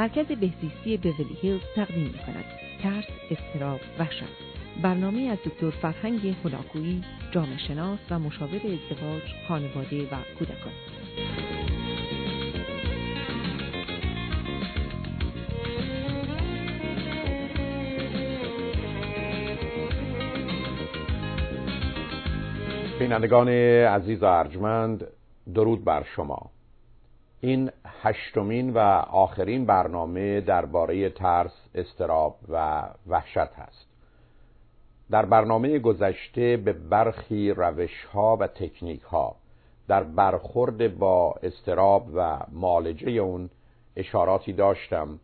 مرکز بهزیستی بیولی هیلز تقدیم می کند. ترس، استراب، وحشت. برنامه از دکتر فرهنگ هلاکویی، جامعه شناس و مشاور ازدواج، خانواده و کودکان. بینندگان عزیز و ارجمند درود بر شما این هشتمین و آخرین برنامه درباره ترس، استراب و وحشت هست. در برنامه گذشته به برخی روش ها و تکنیک ها در برخورد با استراب و معالجه اون اشاراتی داشتم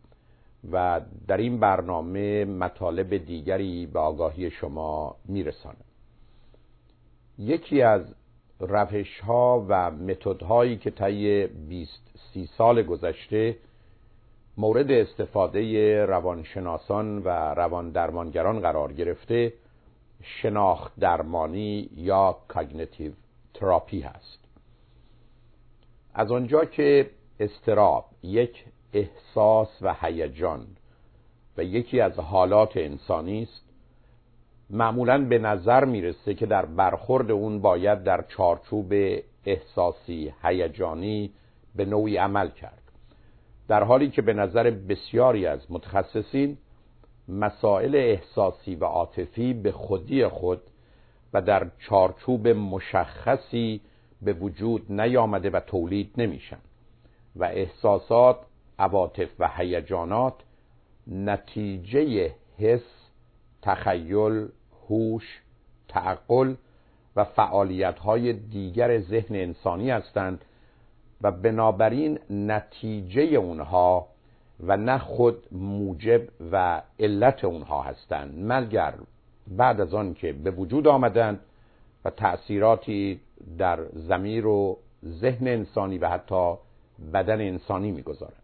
و در این برنامه مطالب دیگری به آگاهی شما میرسانم. یکی از روش ها و متد هایی که طی 20 سی سال گذشته مورد استفاده روانشناسان و روان درمانگران قرار گرفته شناخت درمانی یا cognitive therapy هست. از آنجا که اضطراب یک احساس و هیجان و یکی از حالات انسانی است معمولا به نظر می‌رسه که در برخورد اون باید در چارچوب احساسی هیجانی به نوعی عمل کرد. در حالی که به نظر بسیاری از متخصصین مسائل احساسی و عاطفی به خودی خود و در چارچوب مشخصی به وجود نیامده و تولید نمیشن و احساسات عواطف و هیجانات نتیجه حس تخیل هوش تعقل و فعالیت های دیگر ذهن انسانی هستند و بنابراین نتیجه اونها و نه خود موجب و علت اونها هستند. مگر بعد از آن که به وجود آمدند و تأثیراتی در زمیر و ذهن انسانی و حتی بدن انسانی می‌گذارند.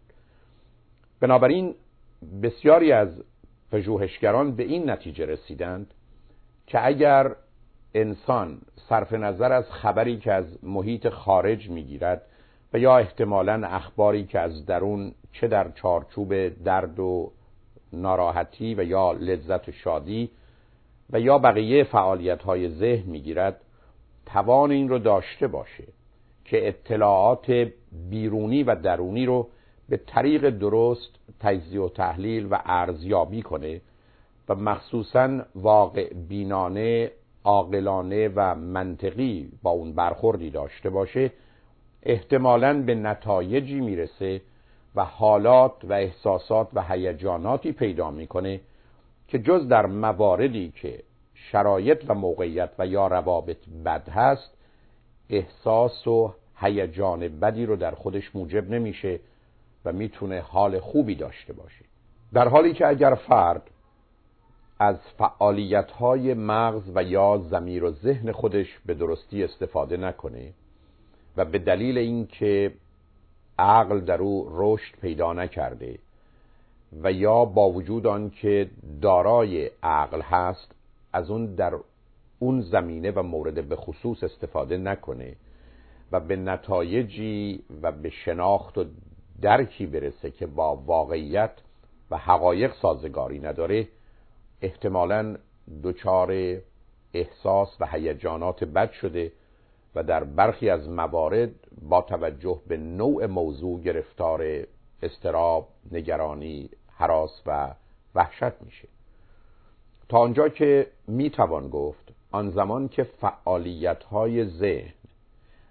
بنابراین بسیاری از پژوهشگران به این نتیجه رسیدند که اگر انسان صرف نظر از خبری که از محیط خارج می‌گیرد و یا احتمالا اخباری که از درون چه در چارچوب درد و ناراحتی و یا لذت و شادی و یا بقیه فعالیت های ذهن می‌گیرد توان این رو داشته باشه که اطلاعات بیرونی و درونی رو به طریق درست تجزیه و تحلیل و ارزیابی کنه و مخصوصا واقع بینانه عاقلانه و منطقی با اون برخوردی داشته باشه احتمالا به نتایجی می‌رسه و حالات و احساسات و هیجاناتی پیدا می‌کنه که جز در مواردی که شرایط و موقعیت و یا روابط بد هست احساس و هیجان بدی رو در خودش موجب نمیشه و می‌تونه حال خوبی داشته باشه. در حالی که اگر فرد از فعالیت های مغز و یا زمیر و ذهن خودش به درستی استفاده نکنه و به دلیل اینکه عقل در او رشد پیدا نکرده و یا با وجود آنکه دارای عقل هست از اون در اون زمینه و مورد به خصوص استفاده نکنه و به نتایجی و به شناخت و درکی برسه که با واقعیت و حقایق سازگاری نداره. احتمالا دچار احساس و هیجانات بد شده و در برخی از موارد با توجه به نوع موضوع گرفتار استراب، نگرانی، حراس و وحشت میشه. تا آنجا که می‌توان گفت آن زمان که فعالیت های ذهن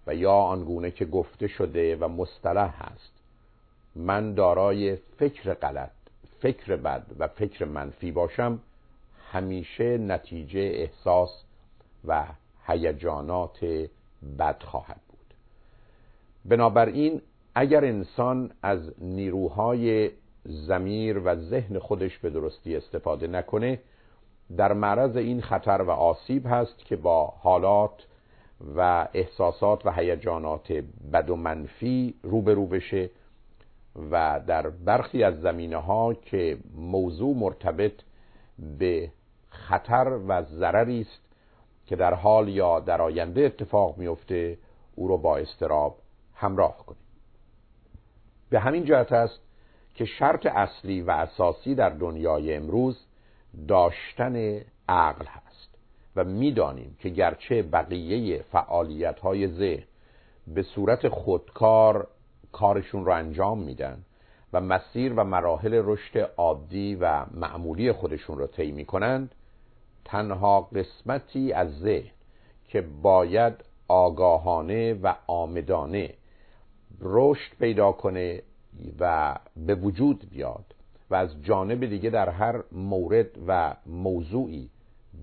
و یا آنگونه که گفته شده و مصطلح هست من دارای فکر غلط فکر بد و فکر منفی باشم همیشه نتیجه احساس و هیجانات بد خواهد بود. بنابراین اگر انسان از نیروهای زمیر و ذهن خودش به درستی استفاده نکنه در معرض این خطر و آسیب هست که با حالات و احساسات و هیجانات بد و منفی روبرو بشه و در برخی از زمینه ها که موضوع مرتبط به خطر و ضرری است که در حال یا در آینده اتفاق میفته او رو با استراب همراه کنیم. به همین جهت است که شرط اصلی و اساسی در دنیای امروز داشتن عقل هست و می‌دانیم که گرچه بقیه فعالیت های ذهن به صورت خودکار کارشون رو انجام میدن و مسیر و مراحل رشد عادی و معمولی خودشون رو طی می‌کنند تنها قسمتی از ذهن که باید آگاهانه و آمدانه رشد پیدا کنه و به وجود بیاد و از جانب دیگه در هر مورد و موضوعی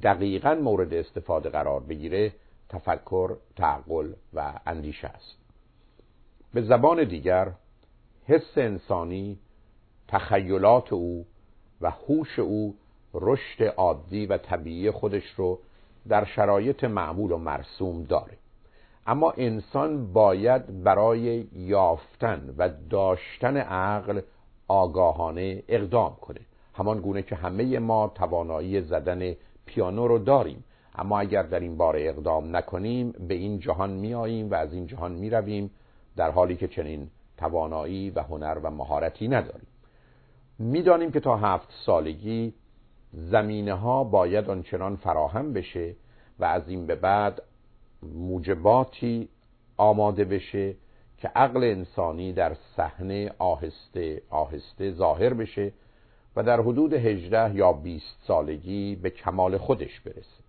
دقیقا مورد استفاده قرار بگیره تفکر، تعقل و اندیشه است. به زبان دیگر حس انسانی تخیلات او و هوش او رشد عادی و طبیعی خودش رو در شرایط معمول و مرسوم داره. اما انسان باید برای یافتن و داشتن عقل آگاهانه اقدام کنه. همان گونه که همه ما توانایی زدن پیانو رو داریم. اما اگر در این باره اقدام نکنیم به این جهان میاییم و از این جهان می‌رویم در حالی که چنین توانایی و هنر و مهارتی نداریم. می‌دانیم که تا هفت سالگی زمینه ها باید آنچنان فراهم بشه و از این به بعد موجباتی آماده بشه که عقل انسانی در صحنه آهسته آهسته ظاهر بشه و در حدود 18 یا 20 سالگی به کمال خودش برسه.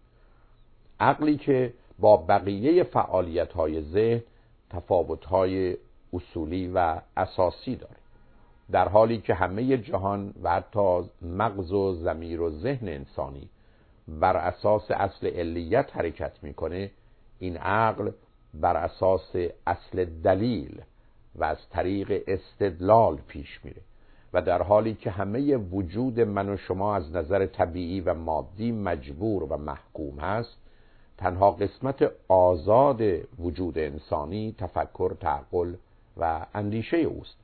عقلی که با بقیه فعالیت های ذهن تفاوت های اصولی و اساسی داره در حالی که همه جهان و حتی مغز و زمیر و ذهن انسانی بر اساس اصل علیت حرکت می‌کنه این عقل بر اساس اصل دلیل و از طریق استدلال پیش میره و در حالی که همه وجود من و شما از نظر طبیعی و مادی مجبور و محکوم هست تنها قسمت آزاد وجود انسانی تفکر تعقل و اندیشه اوست.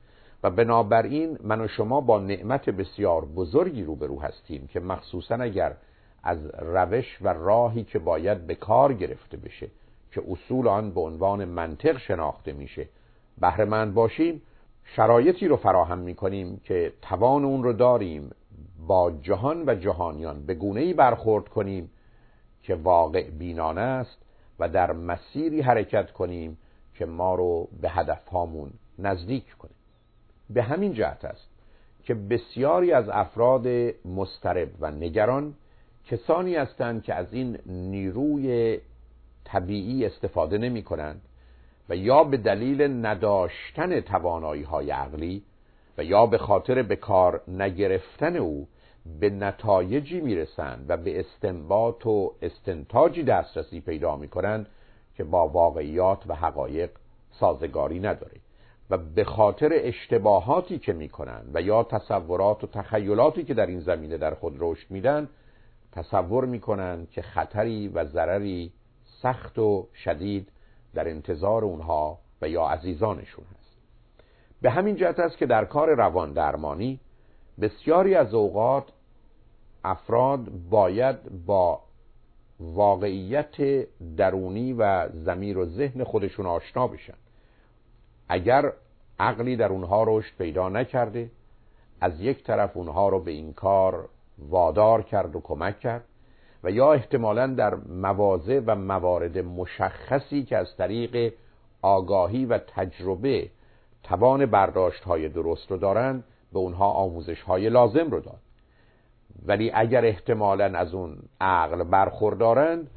و بنابراین من و شما با نعمت بسیار بزرگی روبرو هستیم که مخصوصا اگر از روش و راهی که باید به کار گرفته بشه که اصول آن به عنوان منطق شناخته میشه بهرهمند باشیم شرایطی رو فراهم می‌کنیم که توان اون رو داریم با جهان و جهانیان به گونه ای برخورد کنیم که واقع بینانه است و در مسیری حرکت کنیم که ما رو به هدفهامون نزدیک کنه. به همین جهت است که بسیاری از افراد مسترب و نگران کسانی هستند که از این نیروی طبیعی استفاده نمی کنند و یا به دلیل نداشتن توانایی های عقلی و یا به خاطر به کار نگرفتن او به نتایجی می‌رسند و به استنباط و استنتاجی دسترسی پیدا می‌کنند که با واقعیات و حقایق سازگاری نداره. و به خاطر اشتباهاتی که می‌کنن و یا تصورات و تخیلاتی که در این زمینه در خود رشد میدن تصور می‌کنن که خطری و ضرری سخت و شدید در انتظار اونها و یا عزیزانشون هست. به همین جهت است که در کار روان درمانی بسیاری از اوقات افراد باید با واقعیت درونی و زمیر و ذهن خودشون آشنا بشن. اگر عقلی در اونها رشد پیدا نکرده از یک طرف اونها رو به این کار وادار کرد و کمک کرد و یا احتمالا در مواضع و موارد مشخصی که از طریق آگاهی و تجربه توان برداشت های درست رو دارن به اونها آموزش های لازم رو داد. ولی اگر احتمالا از اون عقل برخوردارند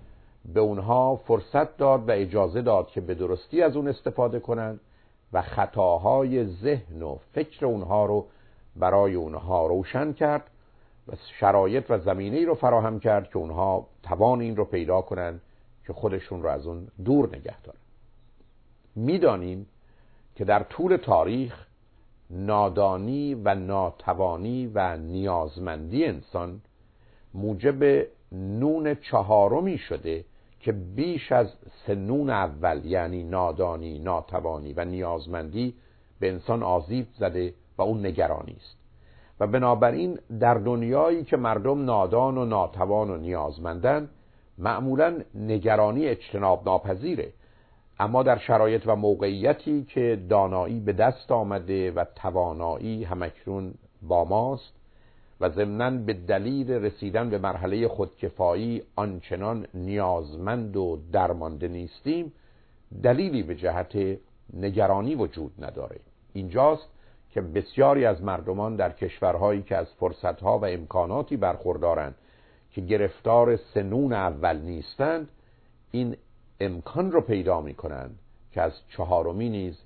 به اونها فرصت داد و اجازه داد که به درستی از اون استفاده کنند و خطاهای ذهن و فکر اونها رو برای اونها روشن کرد و شرایط و زمینه ای رو فراهم کرد که اونها توان این رو پیدا کنند که خودشون رو از اون دور نگه دارن. می‌دانیم که در طول تاریخ نادانی و ناتوانی و نیازمندی انسان موجب نون چهارمی شده که بیش از سنون اول یعنی نادانی، ناتوانی و نیازمندی به انسان آزیب زده و اون نگرانی است. و بنابراین در دنیایی که مردم نادان و ناتوان و نیازمندن معمولا نگرانی اجتناب ناپذیره اما در شرایط و موقعیتی که دانایی به دست آمده و توانایی همکنون با ماست و ضمنا به دلیل رسیدن به مرحله خودکفایی آنچنان نیازمند و درمانده نیستیم دلیلی به جهت نگرانی وجود نداره. اینجاست که بسیاری از مردمان در کشورهایی که از فرصتها و امکاناتی برخوردارند که گرفتار سنون اول نیستند این امکان رو پیدا می کنند که از چهارمی نیز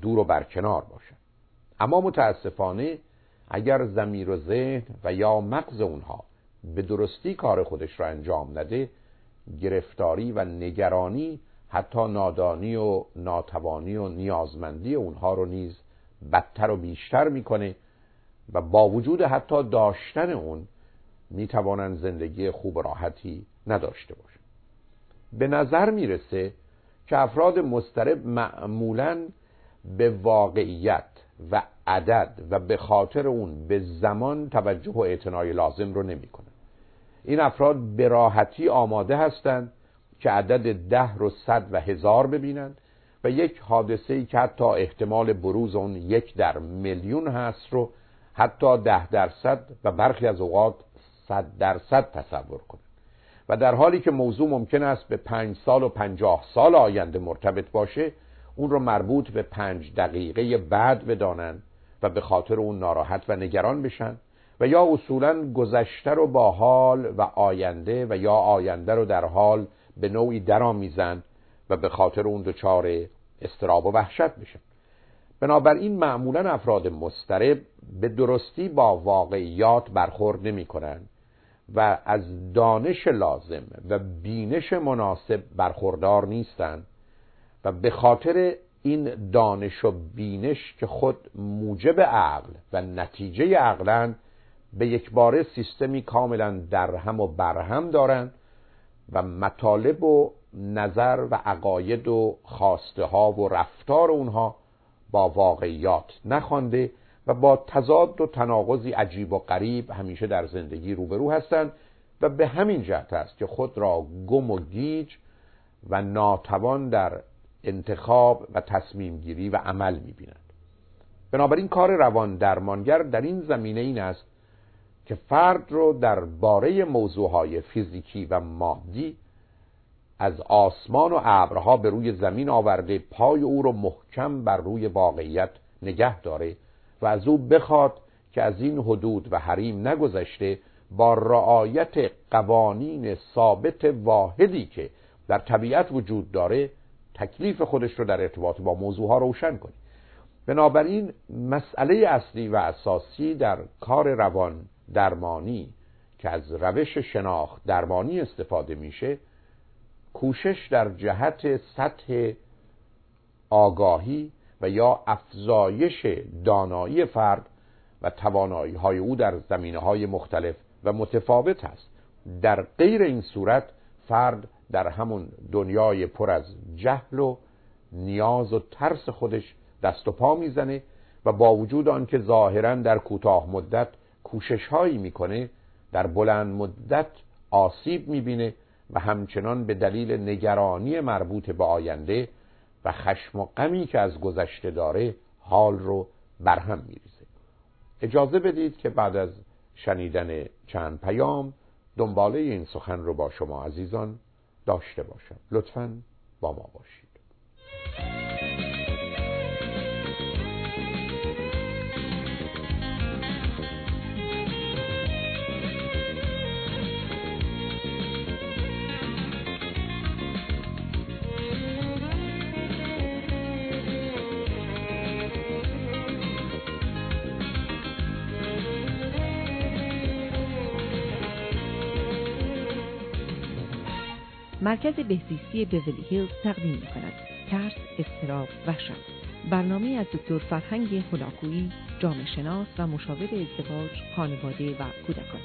دور و برکنار باشند. اما متاسفانه اگر زمیر و ذهن و یا مغز اونها به درستی کار خودش را انجام نده گرفتاری و نگرانی حتی نادانی و ناتوانی و نیازمندی اونها رو نیز بدتر و بیشتر می‌کنه و با وجود حتی داشتن اون می‌توانند زندگی خوب راحتی نداشته باشند. به نظر می‌رسه که افراد مسترب معمولا به واقعیت و عدد و به خاطر اون به زمان توجه و اعتنای لازم رو نمی‌کنن این افراد به راحتی آماده هستند که عدد ده رو صد و هزار ببینند و یک حادثه ای که حتی احتمال بروز اون یک در میلیون هست رو حتی ده درصد و برخی از اوقات صد درصد تصور کنند و در حالی که موضوع ممکن است به پنج سال و پنجاه سال آینده مرتبط باشه اون رو مربوط به پنج دقیقه بعد بدانند و به خاطر اون ناراحت و نگران بشن و یا اصولا گذشته رو با حال و آینده و یا آینده رو در حال به نوعی درآمیزند و به خاطر اون دچار استراب و وحشت بشن. بنابراین معمولا افراد مسترب به درستی با واقعیات برخورد نمی کنند و از دانش لازم و بینش مناسب برخوردار نیستند و به خاطر این دانش و بینش که خود موجب عقل و نتیجه عقلن به یک باره سیستمی کاملا درهم و برهم دارند و مطالب و نظر و عقاید و خواسته ها و رفتار اونها با واقعیات نخوانده و با تضاد و تناقضی عجیب و غریب همیشه در زندگی روبرو هستند و به همین جهت است که خود را گم و گیج و ناتوان در انتخاب و تصمیم گیری و عمل می‌بینند. بنابراین کار روان درمانگر در این زمینه این است که فرد رو در باره موضوعهای فیزیکی و مادی از آسمان و ابرها به روی زمین آورده پای او رو محکم بر روی واقعیت نگه داره و از او بخواد که از این حدود و حریم نگذشته با رعایت قوانین ثابت واحدی که در طبیعت وجود داره تکلیف خودش رو در ارتباط با موضوعها روشن کنی. بنابراین مسئله اصلی و اساسی در کار روان درمانی که از روش شناخت درمانی استفاده میشه کوشش در جهت سطح آگاهی و یا افزایش دانایی فرد و توانایی های او در زمینه های مختلف و متفاوت است. در غیر این صورت فرد در همون دنیای پر از جهل و نیاز و ترس خودش دست و پا می‌زنه و با وجود آنکه ظاهرا در کوتاه مدت کوشش هایی می‌کنه در بلند مدت آسیب می‌بینه و همچنان به دلیل نگرانی مربوط به آینده و خشم و غمی که از گذشته داره حال رو برهم میریزه. اجازه بدید که بعد از شنیدن چند پیام دنباله این سخن رو با شما عزیزان داشته باشم. لطفا با ما باشید. مرکز بهزیستی بیولی هیلز تقدیم می کند ترس استراب وحشت برنامه از دکتر فرهنگ هلاکویی جامعه شناس و مشاور ازدواج خانواده و کودکان.